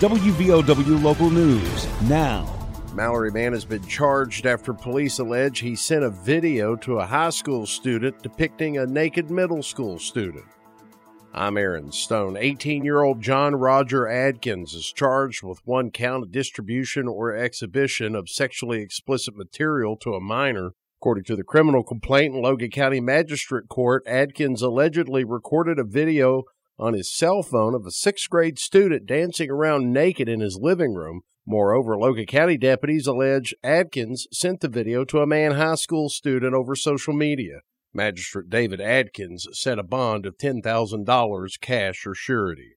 WVOW Local News now. Mallory Man has been charged after police allege he sent a video to a high school student depicting a naked middle school student. I'm Aaron Stone. 18 year old John Roger Adkins is charged with one count of distribution or exhibition of sexually explicit material to a minor. According to the criminal complaint in Logan County Magistrate Court, Adkins allegedly recorded a video on his cell phone of a sixth grade student dancing around naked in his living room. Moreover, Logan County deputies allege Adkins sent the video to a man high school student over social media. Magistrate David Adkins set a bond of $10,000 cash or surety.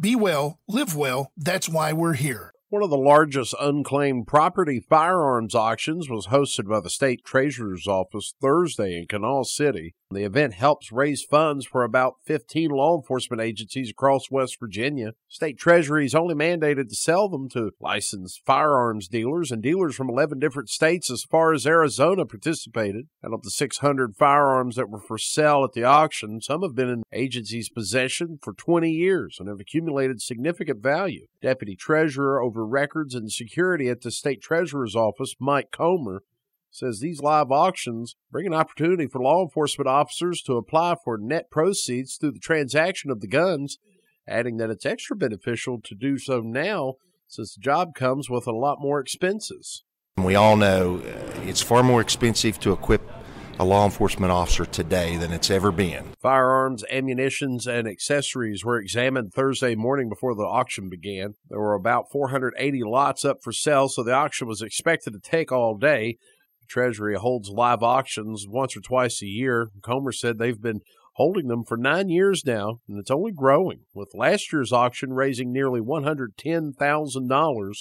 Be well, live well. That's why we're here. One of the largest unclaimed property firearms auctions was hosted by the state treasurer's office Thursday in Kanawha City. The event helps raise funds for about 15 law enforcement agencies across West Virginia. State Treasury is only mandated to sell them to licensed firearms dealers, and dealers from 11 different states as far as Arizona participated. Out of the 600 firearms that were for sale at the auction, some have been in agencies' possession for 20 years and have accumulated significant value. Deputy Treasurer over Records and Security at the State Treasurer's Office, Mike Comer, says these live auctions bring an opportunity for law enforcement officers to apply for net proceeds through the transaction of the guns, adding that it's extra beneficial to do so now since the job comes with a lot more expenses. We all know it's far more expensive to equip a law enforcement officer today than it's ever been. Firearms, ammunitions, and accessories were examined Thursday morning before the auction began. There were about 480 lots up for sale, so the auction was expected to take all day. The Treasury holds live auctions once or twice a year. Comer said they've been holding them for nine years now, and it's only growing, with last year's auction raising nearly $110,000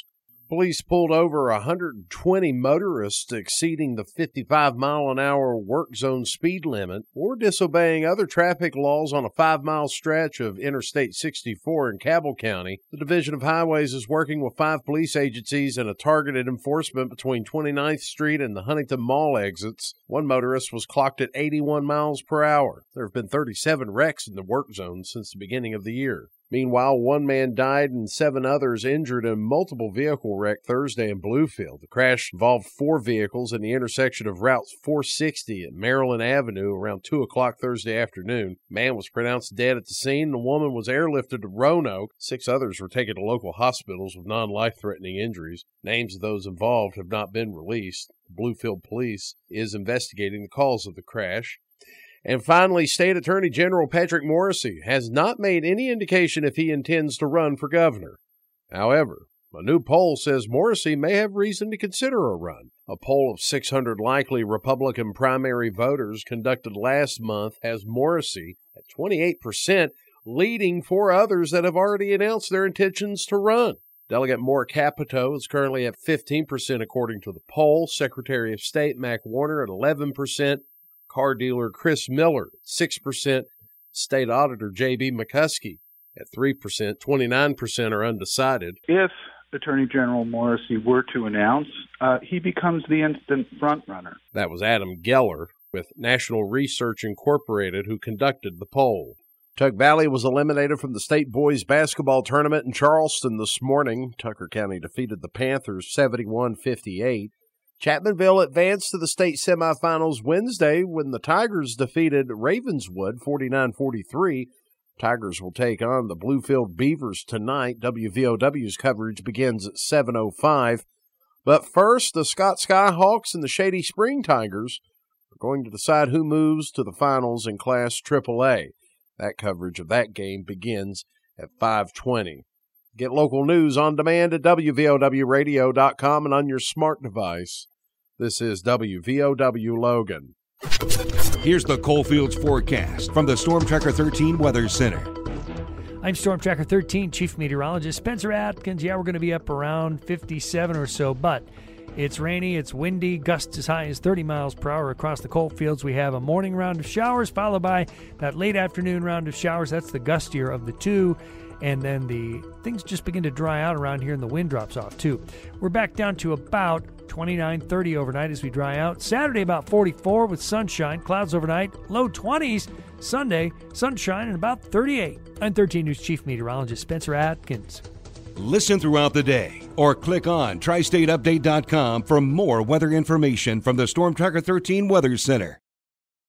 Police pulled over 120 motorists exceeding the 55 mile an hour work zone speed limit or disobeying other traffic laws on a five mile stretch of Interstate 64 in Cabell County. The Division of Highways is working with five police agencies and a targeted enforcement between 29th Street and the Huntington Mall exits. One motorist was clocked at 81 miles per hour. There have been 37 wrecks in the work zone since the beginning of the year. Meanwhile, one man died and seven others injured in a multiple vehicle wreck Thursday in Bluefield. The crash involved four vehicles in the intersection of routes 460 and Maryland Avenue around 2 o'clock Thursday afternoon. Man was pronounced dead at the scene. The woman was airlifted to Roanoke. Six others were taken to local hospitals with non life threatening injuries. Names of those involved have not been released. Bluefield Police is investigating the cause of the crash. And finally, State Attorney General Patrick Morrisey has not made any indication if he intends to run for governor. However, a new poll says Morrisey may have reason to consider a run. A poll of 600 likely Republican primary voters conducted last month has Morrisey at 28%, leading four others that have already announced their intentions to run. Delegate Moore Capito is currently at 15% according to the poll. Secretary of State Mac Warner at 11%, car dealer Chris Miller at 6%, state auditor J.B. McCuskey at 3%, 29% are undecided. If Attorney General Morrisey were to announce, uh, he becomes the instant frontrunner. That was Adam Geller with National Research Incorporated who conducted the poll. Tug Valley was eliminated from the state boys basketball tournament in Charleston this morning. Tucker County defeated the Panthers 71 58. Chapmanville advanced to the state semifinals Wednesday when the Tigers defeated Ravenswood 49 43. Tigers will take on the Bluefield Beavers tonight. WVOW's coverage begins at 7.05. But first, the Scott Skyhawks and the Shady Spring Tigers are going to decide who moves to the finals in Class AAA. That coverage of that game begins at 520. Get local news on demand at WVOWradio.com and on your smart device. This is WVOW Logan. Here's the Coalfields forecast from the Storm Tracker 13 Weather Center. I'm Storm Tracker 13 Chief Meteorologist Spencer Atkins. Yeah, we're going to be up around 57 or so, but it's rainy, it's windy, gusts as high as 30 miles per hour across the coal fields. We have a morning round of showers, followed by that late afternoon round of showers. That's the gustier of the two. And then the things just begin to dry out around here and the wind drops off too. We're back down to about 29 30 overnight as we dry out. Saturday, about 44 with sunshine, clouds overnight, low 20s. Sunday, sunshine and about 38. I'm 13 News Chief Meteorologist Spencer Atkins. Listen throughout the day or click on tristateupdate.com for more weather information from the Storm Tracker 13 Weather Center.